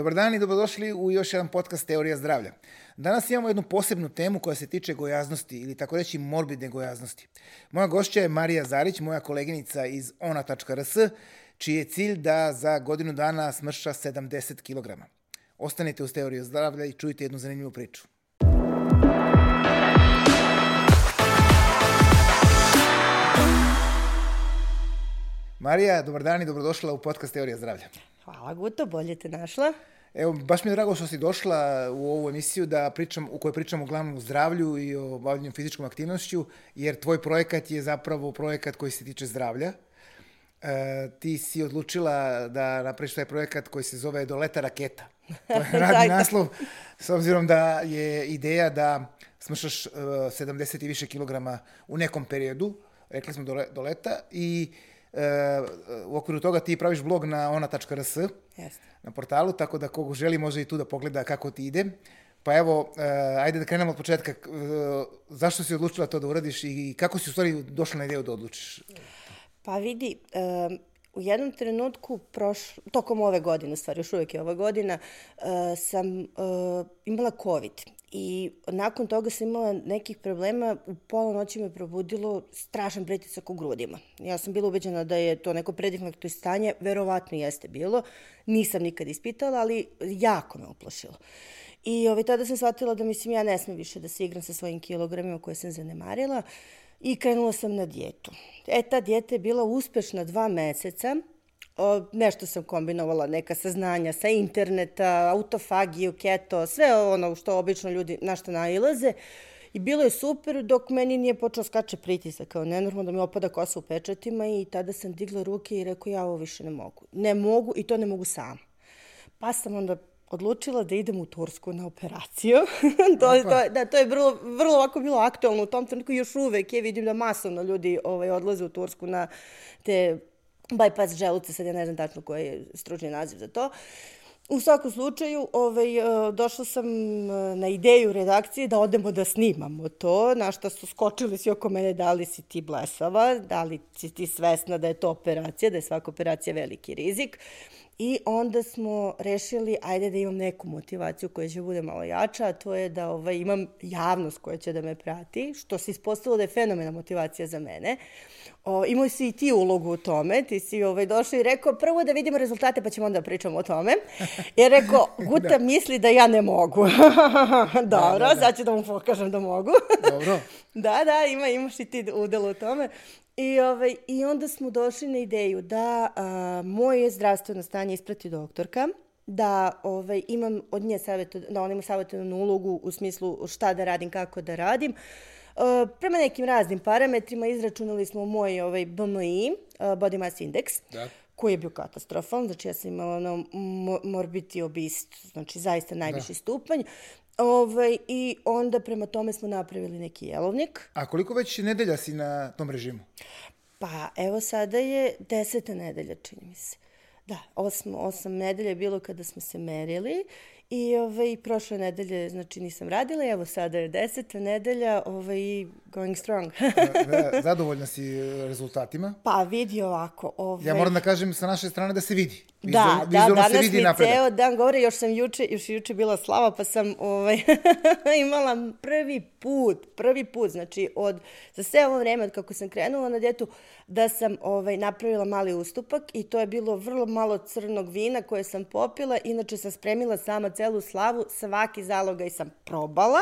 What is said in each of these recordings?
Dobar dan i dobrodošli u još jedan podcast Teorija zdravlja. Danas imamo jednu posebnu temu koja se tiče gojaznosti ili tako reći morbidne gojaznosti. Moja gošća je Marija Zarić, moja koleginica iz ona.rs, čiji je cilj da za godinu dana smrša 70 kg. Ostanite uz Teoriju zdravlja i čujte jednu zanimljivu priču. Marija, dobar dan i dobrodošla u podcast Teorija zdravlja. Hvala Guto, bolje te našla. Evo, baš mi je drago što si došla u ovu emisiju da pričam, u kojoj pričamo uglavnom o zdravlju i o bavljanju fizičkom aktivnošću, jer tvoj projekat je zapravo projekat koji se tiče zdravlja. E, ti si odlučila da napraviš taj projekat koji se zove Do leta raketa. To je radni naslov, s obzirom da je ideja da smršaš uh, 70 i više kilograma u nekom periodu, rekli smo do, le, do leta, i e, u okviru toga ti praviš blog na ona.rs Jeste. na portalu, tako da kogo želi može i tu da pogleda kako ti ide. Pa evo, e, ajde da krenemo od početka. E, zašto si odlučila to da uradiš i kako si u stvari došla na ideju da odlučiš? Pa vidi, um, u jednom trenutku, proš, tokom ove godine, stvari još uvijek je ova godina, uh, sam uh, imala COVID. I nakon toga sam imala nekih problema, u pola noći me probudilo strašan pritisak u grudima. Ja sam bila ubeđena da je to neko predihnuto stanje, verovatno jeste bilo, nisam nikad ispitala, ali jako me uplašilo. I ovaj, tada sam shvatila da mislim ja ne smem više da se igram sa svojim kilogramima koje sam zanemarila i krenula sam na dijetu. E, ta dijeta je bila uspešna dva meseca, nešto sam kombinovala, neka saznanja sa interneta, autofagiju, keto, sve ono što obično ljudi na što nailaze. I bilo je super dok meni nije počeo skače pritisak, kao nenormalno da mi opada kosa u pečatima i tada sam digla ruke i rekao ja ovo više ne mogu. Ne mogu i to ne mogu sam. Pa sam onda odlučila da idem u Tursku na operaciju. to, to, da, to je vrlo, vrlo ovako bilo aktualno u tom trenutku, još uvek je, vidim da masovno ljudi ovaj, odlaze u Tursku na te bypass želuce, sad ja ne znam tačno koji je stručni naziv za to. U svakom slučaju, ovaj, e, došla sam e, na ideju redakcije da odemo da snimamo to, na što su skočili svi oko mene, da li si ti blesava, da li si ti svesna da je to operacija, da je svaka operacija veliki rizik. I onda smo rešili, ajde da imam neku motivaciju koja će bude malo jača, a to je da ovaj, imam javnost koja će da me prati, što se ispostavilo da je fenomena motivacija za mene. O, imao si i ti ulogu u tome, ti si ovaj, došao i rekao prvo da vidimo rezultate pa ćemo onda pričamo o tome. Jer rekao, Guta da. misli da ja ne mogu. Dobro, da, da, da. sad ću da mu pokažem da mogu. Dobro. da, da, ima, imaš i ti udel u tome. I, ovaj, I onda smo došli na ideju da a, moje zdravstveno stanje isprati doktorka, da ovaj, imam od nje savjetu, da ona ima savjetovanu ulogu u smislu šta da radim, kako da radim. Uh, prema nekim raznim parametrima izračunali smo moj ovaj, BMI, uh, Body Mass Index, da. koji je bio katastrofan, znači ja sam imala ono, morbiti obist, znači zaista najviši da. stupanj. Ovaj, I onda prema tome smo napravili neki jelovnik. A koliko već nedelja si na tom režimu? Pa evo sada je deseta nedelja, čini mi se. Da, osam, osam nedelja je bilo kada smo se merili i ovaj, prošle nedelje, znači nisam radila, evo sada je deseta nedelja, ovaj, going strong. zadovoljna si rezultatima? Pa vidi ovako. Ovaj... Ja moram da kažem sa naše strane da se vidi. Vizual, da, da, danas se vidi mi napredak. ceo dan govore, još sam juče, još juče bila slava, pa sam ovaj, imala prvi put, prvi put, znači od, za sve ovo vreme od kako sam krenula na djetu, da sam ovaj, napravila mali ustupak i to je bilo vrlo malo crnog vina koje sam popila, inače sam spremila sama celu slavu, svaki zalogaj sam probala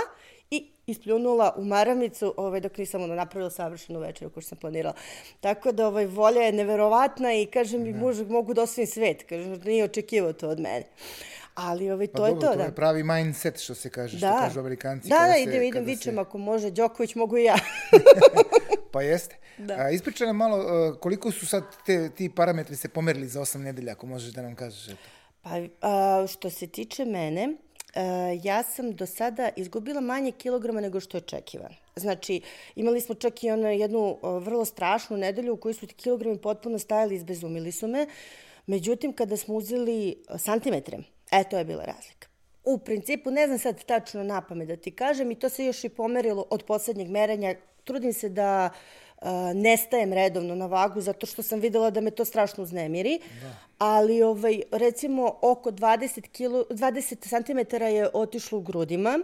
ispljunula u maramicu ovaj, dok nisam ono napravila savršenu večeru koju sam planirala. Tako da ovaj, volja je neverovatna i kaže mi muž mogu da osvim svet. Kaže, nije očekivao to od mene. Ali ovaj, to pa, je dobro, to, to da. je pravi mindset, što se kaže, da. što kažu amerikanci. Da, da, idem, idem, vičem, se... ako može Đoković, mogu i ja. pa jeste. Da. A, ispričaj nam malo, uh, koliko su sad te, ti parametri se pomerili za osam nedelja, ako možeš da nam kažeš. Eto. Pa, a, što se tiče mene, E, ja sam do sada izgubila manje kilograma nego što je očekivan. Znači, imali smo čak i ono jednu vrlo strašnu nedelju u kojoj su ti kilogrami potpuno stajali, izbezumili su me. Međutim, kada smo uzeli santimetre, e, to je bila razlika. U principu, ne znam sad tačno na pamet da ti kažem, i to se još i pomerilo od poslednjeg merenja. Trudim se da nestajem redovno na vagu zato što sam videla da me to strašno uznemiri. Da. Ali ovaj, recimo oko 20, kilo, 20 cm je otišlo u grudima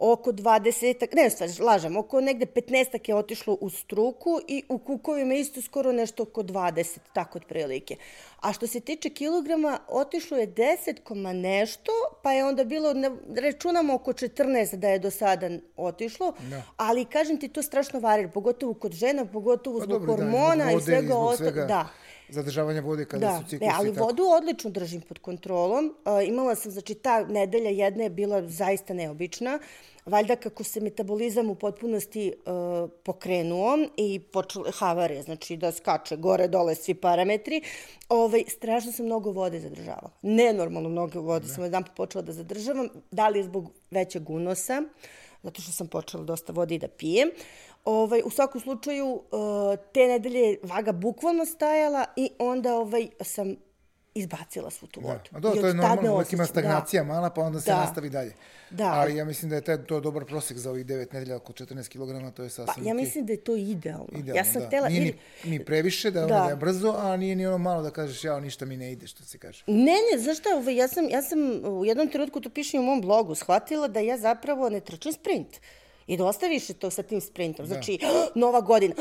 oko 20, ne, stvari, lažem, oko negde 15 je otišlo u struku i u kukovima isto skoro nešto oko 20, tako otprilike. A što se tiče kilograma, otišlo je 10 koma nešto, pa je onda bilo, ne, računamo oko 14 da je do sada otišlo, da. ali kažem ti, to strašno varira, pogotovo kod žena, pogotovo pa, zbog dobro, hormona da, i svega ostalo. Da zadržavanje vode kada da. su ciklusi. Da, ali tako. vodu odlično držim pod kontrolom. Uh, imala sam, znači, ta nedelja jedna je bila zaista neobična. Valjda kako se metabolizam u potpunosti uh, pokrenuo i počele havare, znači da skače gore, dole svi parametri, ovaj, strašno sam mnogo vode zadržavala. Nenormalno mnogo vode da. sam jedan počela da zadržavam. Da li je zbog većeg unosa, zato što sam počela dosta vode i da pijem. Ovaj, u svakom slučaju, uh, te nedelje vaga bukvalno stajala i onda ovaj, sam izbacila svu tu da. vodu. Da. A do, to je normalno, uvek ima stagnacija da. mala, pa onda se da. nastavi dalje. Da. Ali ja mislim da je taj, to dobar prosek za ovih 9 nedelja, oko 14 kg, to je sasvim Pa ja mislim da je to idealno. idealno ja sam da. htela... Nije ni, ni previše, da, da. da je brzo, a nije ni ono malo da kažeš, ja, ništa mi ne ide, što se kaže. Ne, ne, znaš šta, ovaj, ja, sam, ja sam u jednom trenutku, to pišem u mom blogu, shvatila da ja zapravo ne trčim sprint. Uh, I da ostaviš to sa tim sprintom. Da. Znači, nova godina,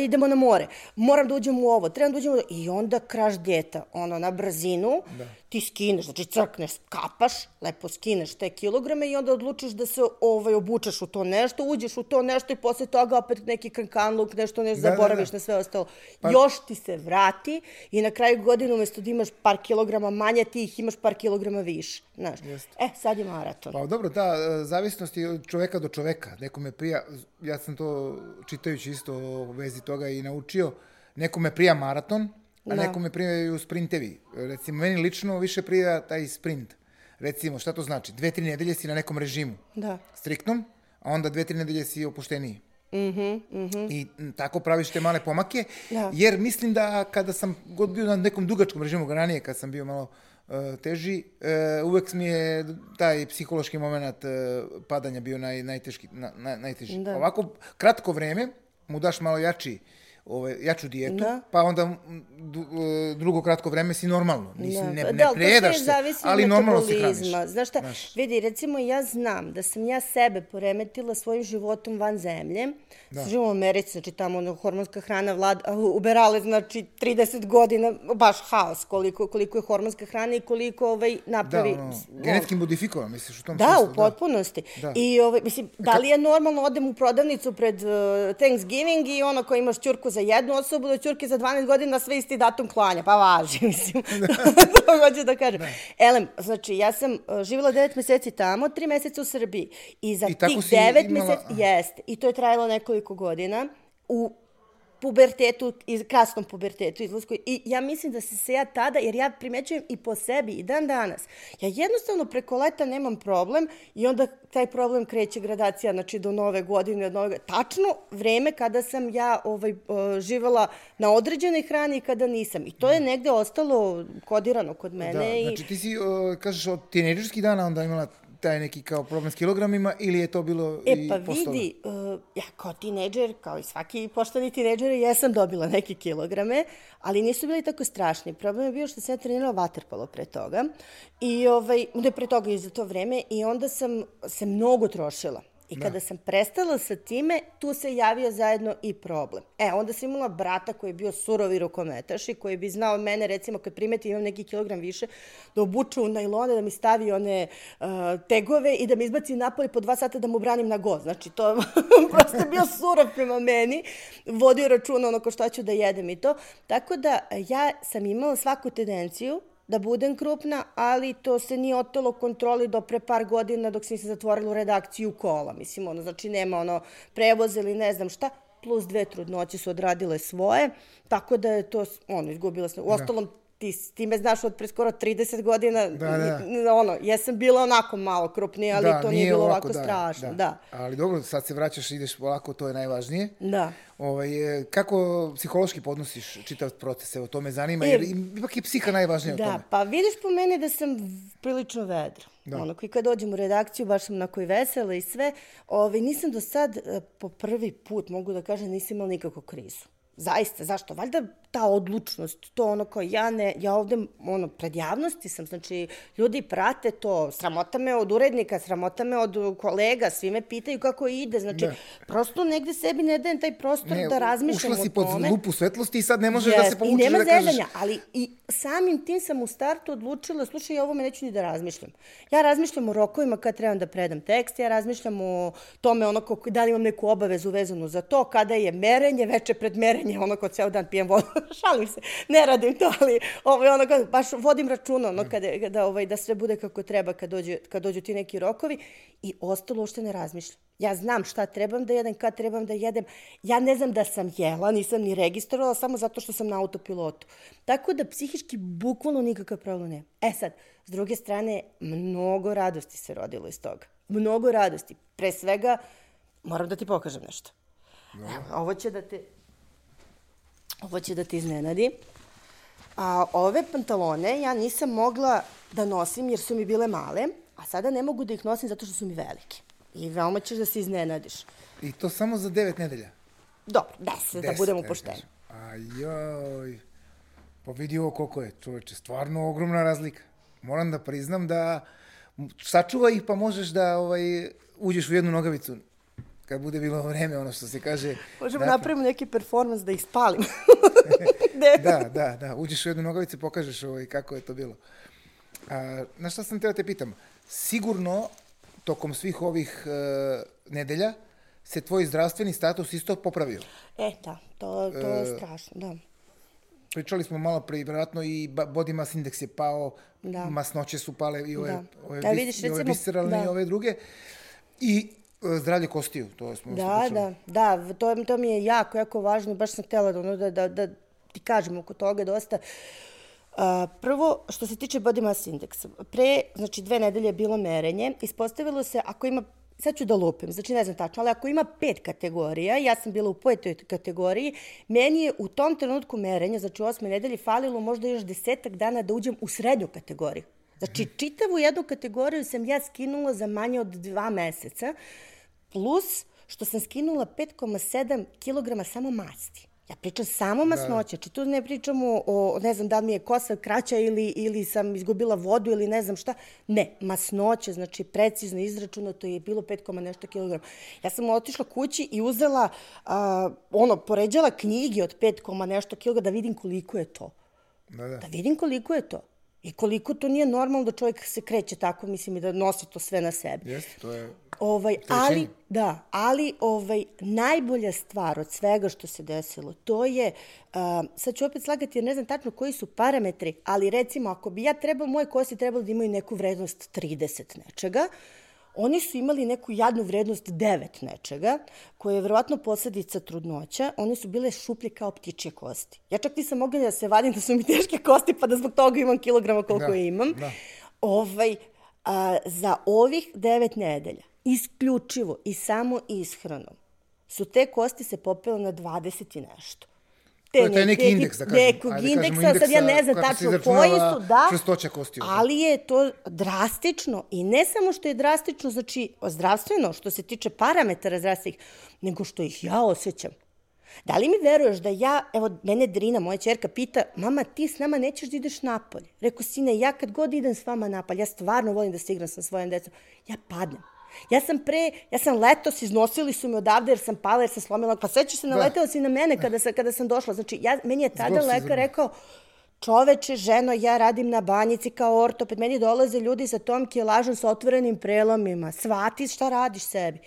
idemo na more, moram da uđem u ovo, trebam da uđem u ovo. I onda kraš djeta, ono, na brzinu, da. Ti skineš, znači crkneš, kapaš, lepo skineš te kilograme i onda odlučiš da se ovaj, obučeš u to nešto, uđeš u to nešto i posle toga opet neki kankanluk, nešto nešto da, zaboraviš da, da. na sve ostalo. Pa... Još ti se vrati i na kraju godine umesto da imaš par kilograma manje, ti ih imaš par kilograma više. Znaš. Jeste. E, sad je maraton. Pa dobro, da, zavisnost je od čoveka do čoveka nekome prija, ja sam to čitajući isto u vezi toga i naučio, nekome prija maraton, a da. nekome prijaju sprintevi. Recimo, meni lično više prija taj sprint. Recimo, šta to znači? Dve, tri nedelje si na nekom režimu. Da. Striktnom, a onda dve, tri nedelje si opušteniji. Mm -hmm, mm -hmm. I tako praviš te male pomake, da. jer mislim da kada sam god bio na nekom dugačkom režimu, ranije kad sam bio malo uh, teži. E, uvek mi je taj psihološki moment e, padanja bio naj, najtežki, na, na, najteži. Da. Ovako, kratko vreme, mu daš malo jači ovaj, jaču dijetu, da. pa onda drugo kratko vreme si normalno. Nisi, da. ne, ne da, prejedaš se, ali normalno se hraniš. Znaš šta, Znaš. vidi, recimo ja znam da sam ja sebe poremetila svojim životom van zemlje, Da. Živimo u Americi, znači tamo ono, hormonska hrana vlad, uberale, znači 30 godina, baš haos koliko, koliko je hormonska hrana i koliko ovaj, napravi... Da, ono, genetski modifikovan, misliš, u tom da, smislu? Da, u potpunosti. Da. I, ovaj, mislim, da li je normalno odem u prodavnicu pred uh, Thanksgiving i ono ko imaš ćurku za jednu osobu, da ćurke za 12 godina sve isti datum klanja, pa važi, mislim. To hoću da kažem. Da. Elem, znači, ja sam uh, živjela 9 meseci tamo, 3 meseca u Srbiji. I za I tih 9 imala... meseci, jeste, i to je trajalo nekoliko godina u pubertetu, kasnom pubertetu, izlasku. I ja mislim da se se ja tada, jer ja primećujem i po sebi i dan danas, ja jednostavno preko leta nemam problem i onda taj problem kreće gradacija, znači do nove godine, od nove Tačno vreme kada sam ja ovaj, živala na određenoj hrani i kada nisam. I to je negde ostalo kodirano kod mene. Da, i... znači ti si, kažeš, od tineđerskih dana onda imala taj neki kao problem s kilogramima ili je to bilo e, i pa vidi, uh, ja kao tineđer, kao i svaki pošteni tineđer, jesam dobila neke kilograme, ali nisu bili tako strašni. Problem je bio što sam ja trenirala vaterpolo pre toga i ovaj, ne pre toga i za to vreme i onda sam se mnogo trošila. I da. kada sam prestala sa time, tu se javio zajedno i problem. E, onda sam imala brata koji je bio surovi rukometaš i koji bi znao mene, recimo, kad primeti imam neki kilogram više, da obuče u najlone, da mi stavi one uh, tegove i da mi izbaci napolje po dva sata da mu branim na go. Znači, to prosto bio surov prema meni. Vodio računa ono ko šta ću da jedem i to. Tako da, ja sam imala svaku tendenciju da budem krupna, ali to se nije otelo kontroli do pre par godina dok sam se zatvorila u redakciju kola. Mislim, ono, znači nema ono prevoz ili ne znam šta, plus dve trudnoće su odradile svoje, tako da je to, ono, izgubila sam. U da. Ti, ti me znaš od pre skoro 30 godina, Da, da. ono, jesam bila onako malo krupnija, ali da, to nije, bilo ovako, da, strašno, da. Ali dobro, sad se vraćaš, ideš polako, to je najvažnije. Da. Ovaj, e, kako psihološki podnosiš čitav proces? Evo, to me zanima, E, jer im- ipak je psiha najvažnija u Da, tome. pa vidiš po meni da sam prilično vedra. Da. Ono, i kad dođem u redakciju, baš sam onako i vesela i sve. Ove, nisam do sad, e, po prvi put, mogu da kažem, nisam imala nikakvu krizu. Zaista, zašto? Valjda ta odlučnost, to ono kao ja ne, ja ovde ono, pred javnosti sam, znači ljudi prate to, sramota me od urednika, sramota me od kolega, svi me pitaju kako ide, znači Da. prosto negde sebi ne dajem taj prostor Ne, da razmišljam ušla si o pod tome. lupu svetlosti i sad ne možeš da Jest, se povučeš I nema da kažeš... zezanja, ali i samim tim sam u startu odlučila, slušaj, ja o ovome neću ni da razmišljam. Ja razmišljam o rokovima kad trebam da predam tekst, ja razmišljam o tome ono kako, da li imam neku obavezu vezanu za to, kada je merenje, veče pred merenje, ono ko ceo dan pijem vodu, šalim se, ne radim to, ali ovaj, ono, kao, baš vodim računa, ono, kada, da, ovaj, da sve bude kako treba kad, dođe, kad dođu ti neki rokovi i ostalo uopšte ne razmišljam. Ja znam šta trebam da jedem, kad trebam da jedem. Ja ne znam da sam jela, nisam ni registrovala, samo zato što sam na autopilotu. Tako da psihički bukvalno nikakav problem nema. E sad, s druge strane, mnogo radosti se rodilo iz toga. Mnogo radosti. Pre svega, moram da ti pokažem nešto. Evo, ovo će da te... Ovo će da te iznenadi. A ove pantalone ja nisam mogla da nosim jer su mi bile male, a sada ne mogu da ih nosim zato što su mi velike. I veoma ćeš da se iznenadiš. I to samo za devet nedelja. Dobro, deset, da Deset, budemo ajde pošteni. Ajoj. Pa vidi ovo koliko je, čoveče, stvarno ogromna razlika. Moram da priznam da m, sačuvaj ih pa možeš da ovaj, uđeš u jednu nogavicu kad bude bilo vreme, ono što se kaže. Možemo da, napravimo neki performans da ih spalim. Da, da, da, uđeš u jednu nogavicu i pokažeš ovaj, kako je to bilo. A, na šta sam teo te pitam? Sigurno, tokom svih ovih e, nedelja, se tvoj zdravstveni status isto popravio. E, da, to, to je strašno, da. Pričali smo malo pre, vjerojatno i body mass index je pao, Da. masnoće su pale i ove, Da. ove, Da, vidiš, i ove recimo, visceralne i da. ove druge. I e, zdravlje kostiju, to smo Da, da, da, to, to mi je jako, jako važno, baš sam htjela da, ono, da, da, da ti kažem oko toga dosta. A, prvo, što se tiče body mass indeksa, pre, znači dve nedelje je bilo merenje, ispostavilo se, ako ima sad ću da lupim, znači ne znam tačno, ali ako ima pet kategorija, ja sam bila u petoj kategoriji, meni je u tom trenutku merenja, znači u osme nedelji, falilo možda još desetak dana da uđem u srednju kategoriju. Znači, čitavu jednu kategoriju sam ja skinula za manje od dva meseca, plus što sam skinula 5,7 kg samo masti. Ja pričam samo masnoće, znači tu ne pričamo o, ne znam da li mi je kosa kraća ili, ili sam izgubila vodu ili ne znam šta. Ne, masnoće, znači precizno izračunato je bilo 5, koma nešto kilograma. Ja sam otišla kući i uzela, a, ono, poređala knjige od 5, koma nešto kilograma da vidim koliko je to. Da, da. Da vidim koliko je to. I koliko to nije normalno da čovjek se kreće tako, mislim, i da nosi to sve na sebi. Jeste, to je... Ovaj, Opterećenje. ali, da, ali ovaj, najbolja stvar od svega što se desilo, to je, uh, sad ću opet slagati jer ne znam tačno koji su parametri, ali recimo ako bi ja trebao, moje kosti trebalo da imaju neku vrednost 30 nečega, oni su imali neku jadnu vrednost 9 nečega, koja je verovatno posledica trudnoća. One su bile šuplje kao ptičje kosti. Ja čak nisam mogla da se vadim da su mi teške kosti, pa da zbog toga imam kilograma koliko Da, imam. da. Ovaj, a, za ovih devet nedelja, isključivo i samo ishranom, su te kosti se popele na 20 i nešto. To je taj neki indeks, da kažem. Nekog Ajde, kažemo, indeksa, sad ja ne indeksa znam tačno koji su, da, čvrstoća kostiju. ali je to drastično i ne samo što je drastično, znači zdravstveno, što se tiče parametara zdravstvenih, nego što ih ja osjećam. Da li mi veruješ da ja, evo, mene Drina, moja čerka, pita, mama, ti s nama nećeš da ideš napolje? Rekao, sine, ja kad god idem s vama napolje, ja stvarno volim da se igram sa svojim decom, ja padnem. Ja sam pre, ja sam letos, iznosili su me odavde jer sam pala, jer sam slomila, pa sećaš se, naletela si na mene kada sam, kada sam došla. Znači, ja, meni je tada Zbog lekar rekao, čoveče, ženo, ja radim na banjici kao ortoped, meni dolaze ljudi sa tom kilažom sa otvorenim prelomima, svati šta radiš sebi.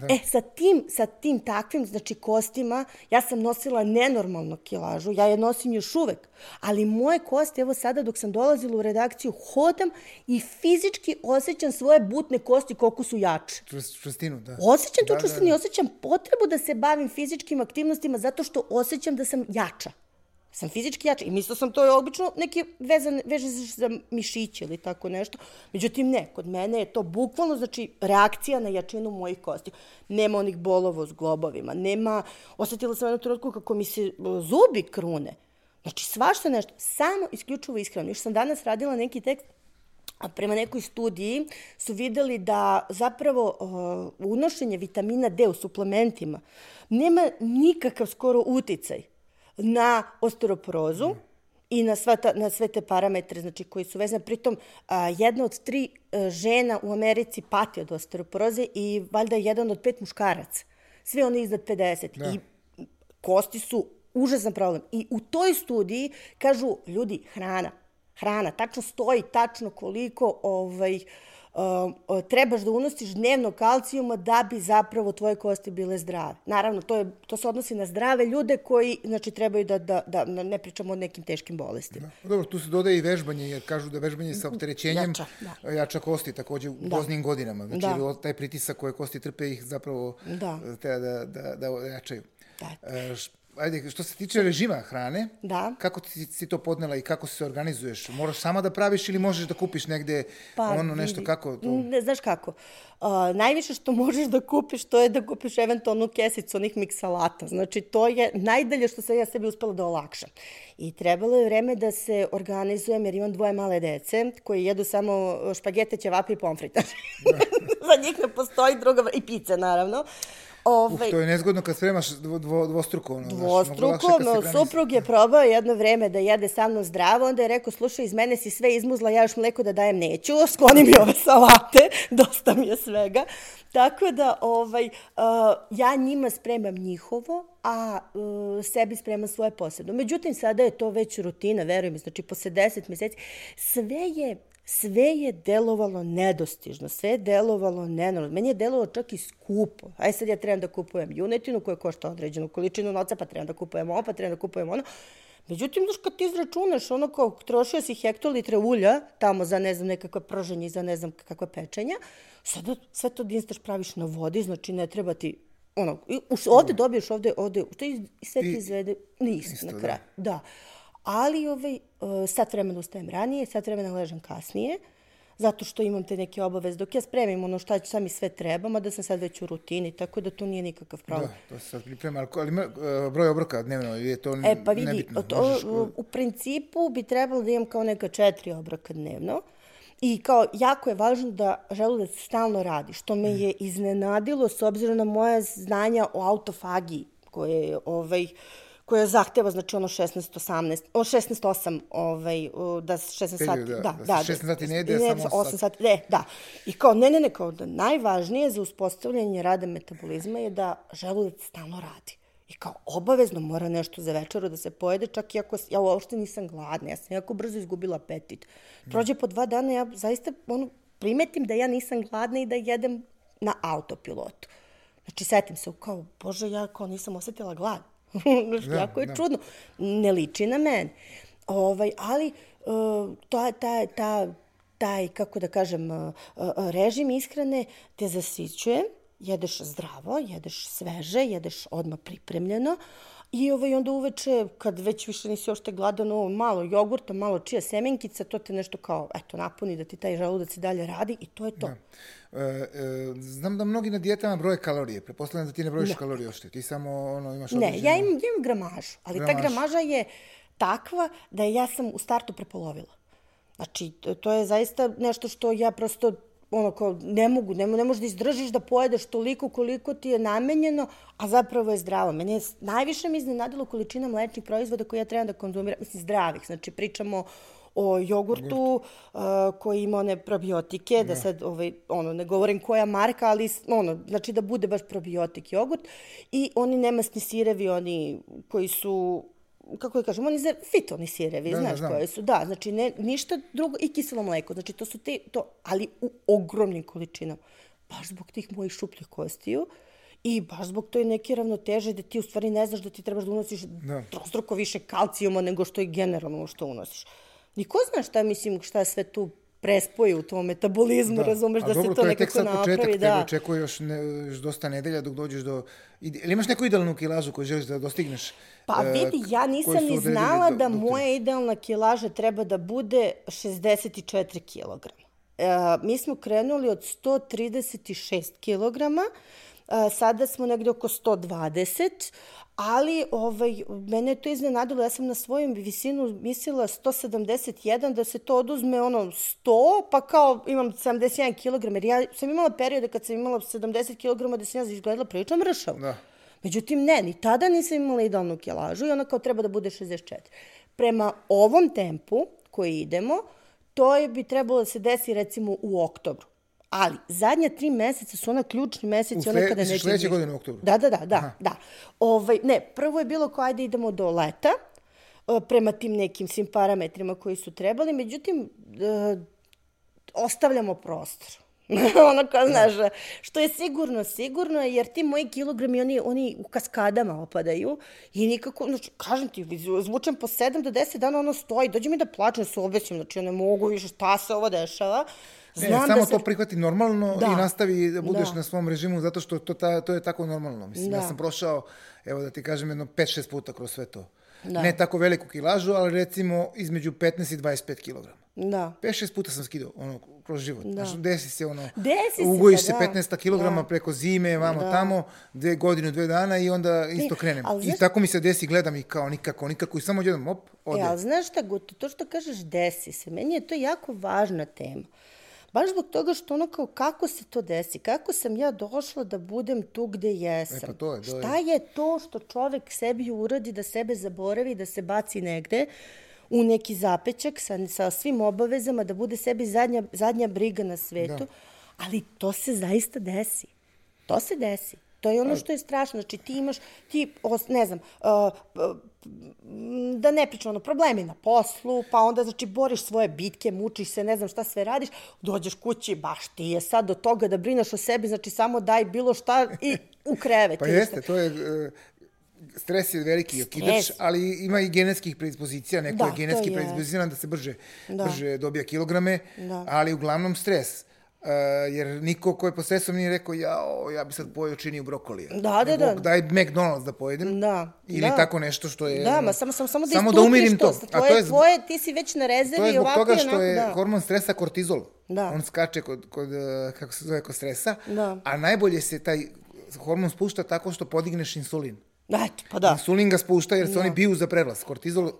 Da. E, sa tim, sa tim takvim, znači, kostima, ja sam nosila nenormalnu kilažu, ja je nosim još uvek, ali moje kosti, evo sada dok sam dolazila u redakciju, hodam i fizički osjećam svoje butne kosti koliko su jače. Čvrst, čvrstinu, da. Osjećam Da, čvrstinu da, i da. osjećam potrebu da se bavim fizičkim aktivnostima zato što osjećam da sam jača. Sam fizički jača. I mislila sam to je obično neke vezane, veže za mišiće ili tako nešto. Međutim, ne, kod mene je to bukvalno, znači, reakcija na jačinu mojih kosti. Nema onih bolova s globovima, nema, osetila sam jednu trenutku kako mi se zubi krune. Znači, svašta nešto, samo isključivo ishranu. Još sam danas radila neki tekst a prema nekoj studiji su videli da zapravo uh, unošenje vitamina D u suplementima nema nikakav skoro uticaj na osteoporozu mm. i na, sva ta, na sve te parametre znači, koji su vezani. Pritom, a, jedna od tri a, žena u Americi pati od osteoporoze i valjda jedan od pet muškaraca. Sve oni iznad 50. Da. I kosti su užasan problem. I u toj studiji kažu, ljudi, hrana, hrana, tačno stoji tačno koliko ovaj, uh, trebaš da unosiš dnevno kalcijuma da bi zapravo tvoje kosti bile zdrave. Naravno, to, je, to se odnosi na zdrave ljude koji znači, trebaju da, da, da ne pričamo o nekim teškim bolestima. Da. Dobro, tu se dodaje i vežbanje, jer kažu da vežbanje sa opterećenjem jača, da. jača kosti takođe u da. poznim godinama. Znači, da. taj pritisak koje kosti trpe ih zapravo da. treba da, da, da jačaju. Da. E, ajde, što se tiče režima hrane, da. kako ti si to podnela i kako se organizuješ? Moraš sama da praviš ili možeš da kupiš negde pa, ono nešto, vidi, kako to? Ne, znaš kako, uh, najviše što možeš da kupiš, to je da kupiš eventualnu kesicu onih miksalata. Znači, to je najdalje što sam ja sebi uspela da olakšam. I trebalo je vreme da se organizujem, jer imam dvoje male dece koji jedu samo špagete, ćevape i pomfrita. Da. Za njih ne postoji druga, i pice, naravno. Ovaj, uh, to je nezgodno kad spremaš dvo, dvo, dvostruko. Ono, dvostruko, no, suprug je probao jedno vreme da jede sa mnom zdravo, onda je rekao, slušaj, iz mene si sve izmuzla, ja još mleko da dajem neću, skloni mi ove salate, dosta mi je svega. Tako da, ovaj, uh, ja njima spremam njihovo, a uh, sebi spremam svoje posebno. Međutim, sada je to već rutina, verujem, znači posle 10 meseci, sve je sve je delovalo nedostižno, sve je delovalo nenormalno. Meni je delovalo čak i skupo. Aj sad ja trebam da kupujem junetinu koja košta određenu količinu novca, pa trebam da kupujem ovo, pa trebam da kupujem ono. Međutim, znaš, kad ti izračunaš ono kao trošio si hektolitre ulja tamo za, ne znam, nekakve prženje i za ne znam kakve pečenja, sada sve to dinstaš praviš na vodi, znači ne treba ti ono, ovde dobiješ, ovde, ovde, to i sve ti izvede, nisi na kraju. Da. da ali ovaj, uh, sat vremena ustajem ranije, sat vremena ležem kasnije, zato što imam te neke obaveze. Dok ja spremim ono šta ću mi sve treba, mada sam sad već u rutini, tako da to nije nikakav problem. Da, to se sad priprema, ali, ali uh, broj obroka dnevno je to e, pa vidi, nebitno. To, Možeš... u principu bi trebalo da imam kao neka četiri obroka dnevno. I kao, jako je važno da želudac stalno radi, što me mm. je iznenadilo s obzirom na moje znanja o autofagiji, koje je ovaj, uh, koja zahteva, znači ono 16, 18, o 16, 8, ovaj, da 16 sati, da, da, da, 16 sati ne ide, samo 8 sati. Ne, da. I kao, ne, ne, ne, kao da najvažnije za uspostavljanje rada metabolizma je da želudac stalno radi. I kao, obavezno mora nešto za večeru da se pojede, čak i ako ja uopšte nisam gladna, ja sam jako brzo izgubila apetit. Prođe po dva dana, ja zaista ono, primetim da ja nisam gladna i da jedem na autopilotu. Znači, setim se, kao, bože, ja kao nisam osetila glad da, jako je da. čudno. Ne liči na mene. Ovaj, ali uh, ta, ta, ta, taj, kako da kažem, uh, uh, režim ishrane te zasićuje, jedeš zdravo, jedeš sveže, jedeš odmah pripremljeno, I ovaj, onda uveče, kad već više nisi ošte gladan, ovo malo jogurta, malo čija semenkica, to te nešto kao, eto, napuni da ti taj želudac i dalje radi i to je to. Da. E, e, znam da mnogi na dijetama broje kalorije. Prepostavljam da ti ne brojiš ne. kalorije ošte. Ti samo ono, imaš određenu... Ne, ja imam, imam gramažu, ali gramaž. ta gramaža je takva da ja sam u startu prepolovila. Znači, to je zaista nešto što ja prosto ono kao, ne mogu, ne, ne možeš da izdržiš da pojedeš toliko koliko ti je namenjeno, a zapravo je zdravo. Mene je najviše mi iznenadilo količina mlečnih proizvoda koje ja trebam da konzumiram, mislim zdravih, znači pričamo o jogurtu uh, koji ima one probiotike, da, da. sad ovaj, ono, ne govorim koja marka, ali ono, znači da bude baš probiotik jogurt. I oni nemasni sirevi, oni koji su kako da kažem, oni za fitoni sirevi, da, da znaš da, koje su. Da, znači ne, ništa drugo i kiselo mleko. Znači to su te, to, ali u ogromnim količinama. Baš zbog tih mojih šupljih kostiju i baš zbog toj neke ravnoteže da ti u stvari ne znaš da ti trebaš da unosiš da. trostruko više kalcijuma nego što je generalno što unosiš. Niko zna šta, mislim, šta sve tu prespoji u tom metabolizmu, da. razumeš, da se to nekako napravi. Početak, da. očekuje još, ne, još dosta nedelja dok dođeš do... Ili imaš neku idealnu kilažu koju želiš da dostigneš? Pa uh, vidi, ja nisam ni znala do, da do, moja idealna kilaža treba da bude 64 kg. Uh, mi smo krenuli od 136 kg, uh, sada smo negde oko 120, ali ovaj, mene je to iznenadilo, ja sam na svoju visinu mislila 171, da se to oduzme ono 100, pa kao imam 71 kg, jer ja sam imala periode kad sam imala 70 kg da sam ja izgledala prilično mršav. Da. Međutim, ne, ni tada nisam imala idealnu kilažu i ona kao treba da bude 64. Prema ovom tempu koji idemo, to je bi trebalo da se desi recimo u oktobru. Ali, zadnja tri meseca su ona ključni meseci, ona kada neće... U sledeće godine u oktobru? Da, da, da, da, da. Ovaj, ne, prvo je bilo kao ajde idemo do leta, prema tim nekim svim parametrima koji su trebali, međutim, e, ostavljamo prostor. ono kao, znaš, što je sigurno, sigurno, jer ti moji kilogrami, oni, oni u kaskadama opadaju i nikako, znači, kažem ti, zvučem po 7 do 10 dana, ono stoji, dođe mi da plačem, se obećam, znači, ja ne mogu više, šta se ovo dešava. Znam ne, samo da se... to prihvati normalno da. i nastavi da budeš da. na svom režimu, zato što to, ta, to je tako normalno. Mislim, da. ja sam prošao, evo da ti kažem, jedno 5-6 puta kroz sve to. Da. Ne tako veliku kilažu, ali recimo između 15 i 25 kilograma. Da. 5-6 puta sam skidao ono, kroz život. Da. Znaš, desi se ono, desi ugojiš se, pa, se 15 kilograma da. preko zime, vamo da. tamo, dve godinu, dve dana i onda isto krenem. I znaš... tako mi se desi, gledam i kao nikako, nikako i samo jedan op, ode. E, ali znaš šta, to što kažeš desi se, meni je to jako važna tema. Baš zbog toga što ono kao kako se to desi, kako sam ja došla da budem tu gde jesam. E pa to je, to je. Šta je to što čovek sebi uradi da sebe zaboravi, da se baci negde u neki zapećak sa, sa svim obavezama, da bude sebi zadnja, zadnja briga na svetu. Da. Ali to se zaista desi. To se desi. To je ono što je strašno. Znači, ti imaš, ti, ne znam, uh, da ne pričam, ono, problemi na poslu, pa onda, znači, boriš svoje bitke, mučiš se, ne znam šta sve radiš, dođeš kući, baš ti je sad do toga da brineš o sebi, znači, samo daj bilo šta i u krevet. pa jeste, to je, uh, stres je veliki okidač, ali ima i genetskih predispozicija, neko da, je genetski predispozicijan da se brže, da. brže dobija kilograme, da. ali uglavnom stres. Uh, jer niko ko je po stresom nije rekao ja, o, ja bi sad pojeo čini u brokolija. Da, da, da. Daj McDonald's da pojedem. Da. Ili da. tako nešto što je... Da, ma samo, samo, samo da samo da umirim to. to. Tvoje, A to je, tvoje, ti si već na rezervi To je zbog toga što je da. hormon stresa kortizol. Da. On skače kod, kod, eh, kako se zove, kod stresa. Da. A najbolje se taj hormon spušta tako što podigneš insulin. Eto, pa da. Insulin ga spušta jer se da. oni biju za prevlast. Kortizol, uh,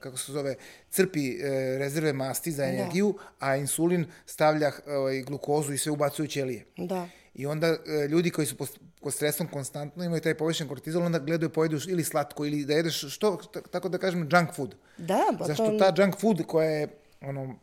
kako se zove, crpi uh, rezerve masti za da. energiju, da. a insulin stavlja uh, glukozu i sve ubacuje u ćelije. Da. I onda uh, ljudi koji su pod stresom konstantno imaju taj povišen kortizol, onda gledaju pojedu ili slatko ili da jedeš što, tako da kažem, junk food. Da, pa Zašto to... ta junk food koja je ono,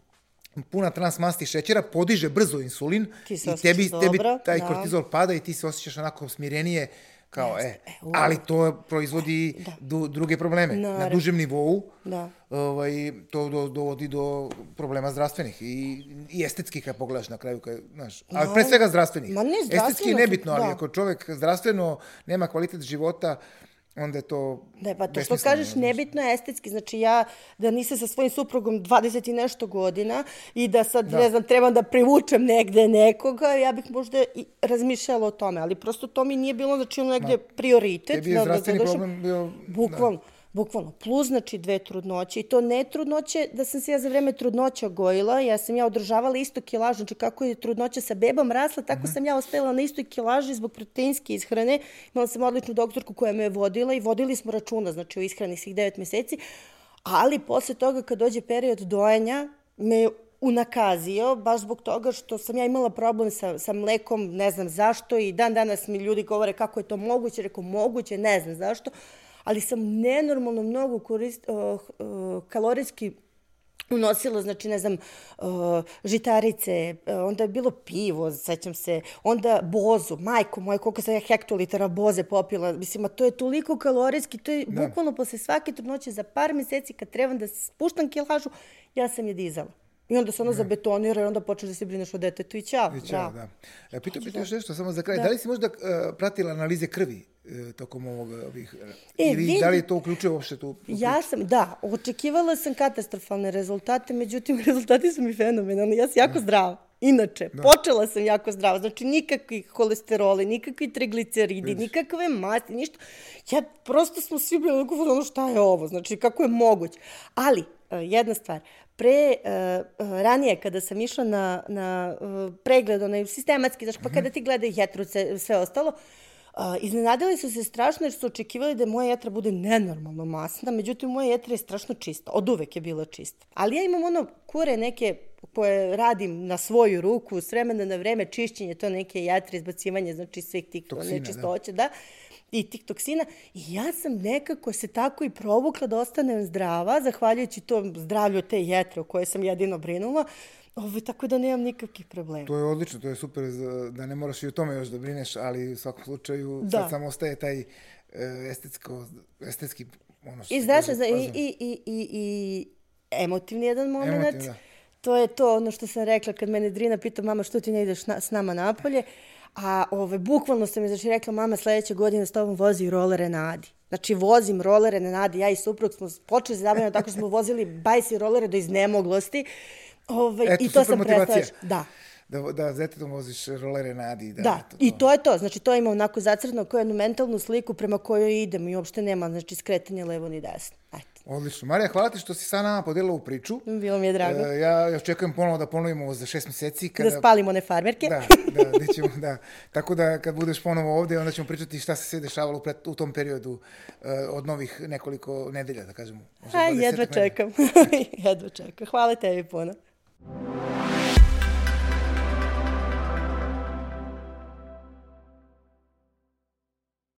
puna transmasti šećera, podiže brzo insulin i tebi, tebi taj da. kortizol pada i ti se osjećaš onako smirenije, Kao, e, e ali to proizvodi da. du, druge probleme. Naravno. Na dužem nivou da. ovaj, to do, dovodi do problema zdravstvenih i, i estetskih kad pogledaš na kraju. Kad, znaš, ali pre svega zdravstvenih. Ma ne, zdravstveno. Estetski je nebitno, ali da. ako čovek zdravstveno nema kvalitet života, onda je to Ne, pa to što kažeš nebitno je estetski. Znači ja da nisam sa svojim suprugom 20 i nešto godina i da sad, da. ne znam, trebam da privučem negde nekoga, ja bih možda i razmišljala o tome. Ali prosto to mi nije bilo, znači, negde Ma, prioritet. Tebi je da, zdravstveni da, da, problem bio... Bukvalno. Da. Bukvalno, plus znači dve trudnoće i to ne trudnoće da sam se ja za vreme trudnoća gojila, ja sam ja održavala isto kilaž, znači kako je trudnoća sa bebom rasla, tako mhm. -huh. sam ja ostajala na istoj kilaži zbog proteinske ishrane. Imala sam odličnu doktorku koja me je vodila i vodili smo računa, znači o ishrani svih devet meseci, ali posle toga kad dođe period dojenja, me unakazio, baš zbog toga što sam ja imala problem sa, sa mlekom, ne znam zašto, i dan danas mi ljudi govore kako je to moguće, rekao moguće, ne znam zašto, ali sam nenormalno mnogo korist, uh, uh, kalorijski unosila, znači, ne znam, uh, žitarice, uh, onda je bilo pivo, sećam se, onda bozu, majko moja, koliko sam ja hektolitara boze popila, mislim, a to je toliko kalorijski, to je da. bukvalno posle svake trudnoće za par meseci kad trebam da spuštam kilažu, ja sam je dizala. I onda se ono zabetonira i onda počneš da se brineš o detetu i ćao. I ćao, da. E, pitao bih te još nešto samo za kraj. Da, da li si možda uh, pratila analize krvi uh, tokom ovog ovih e, ili vidi, da li to uključuje uopšte tu? Ja sam, da, očekivala sam katastrofalne rezultate, međutim rezultati su mi fenomenalni. Ja sam jako da. zdrava. Inače, da. počela sam jako zdravo, znači nikakvi holesteroli, nikakvi trigliceridi, Vidiš. nikakve masti, ništa. Ja, prosto smo svi bili ono šta je ovo, znači kako je moguće. Ali, e, jedna stvar, pre, uh, ranije kada sam išla na, na uh, pregled, onaj sistematski, znači pa kada ti gledaju jetruce, sve ostalo, uh, iznenadili su se strašno jer su očekivali da moja jetra bude nenormalno masna, međutim moja jetra je strašno čista, od uvek je bila čista. Ali ja imam ono kure neke koje radim na svoju ruku, s vremena na vreme čišćenje, to neke jetre, izbacivanje, znači svih tih Toksina, nečistoća, da. da i tih toksina. I ja sam nekako se tako i provukla da ostanem zdrava, zahvaljujući tom zdravlju te jetre o kojoj sam jedino brinula. Ovo, tako da nemam nikakvih problema. To je odlično, to je super da ne moraš i o tome još da brineš, ali u svakom slučaju da. sad samo ostaje taj e, estetsko, estetski ono što I znaš, zna, i, i, i, i, i emotivni jedan moment. Emotivni, da. To je to ono što sam rekla kad mene Drina pita mama što ti ne ideš na, s nama napolje. A ove, bukvalno sam mi znači rekla, mama sledeće godine s tobom vozi rolere na Adi. Znači, vozim rolere na Nadi, ja i suprug smo počeli se zabavljati tako smo vozili bajsi rolere do iznemoglosti. Ove, Eto, I to sam prestala. Da. Da, da zetetom voziš rolere na Adi. Da, da to, to. i to je to. Znači, to ima onako zacrtno kao jednu mentalnu sliku prema kojoj idem i uopšte nema, znači, skretanje levo ni desno. Odlično. Marija, hvala ti što si sa nama podelila u priču. Bilo mi je drago. E, ja još čekujem ponovo da ponovimo za šest meseci. Kada... Da spalimo one farmerke. Da, da, da, ćemo, da. Tako da kad budeš ponovo ovde, onda ćemo pričati šta se sve dešavalo u, pred, u tom periodu uh, od novih nekoliko nedelja, da kažemo. Možda A, jedva čekam. jedva čekam. Hvala tebi puno.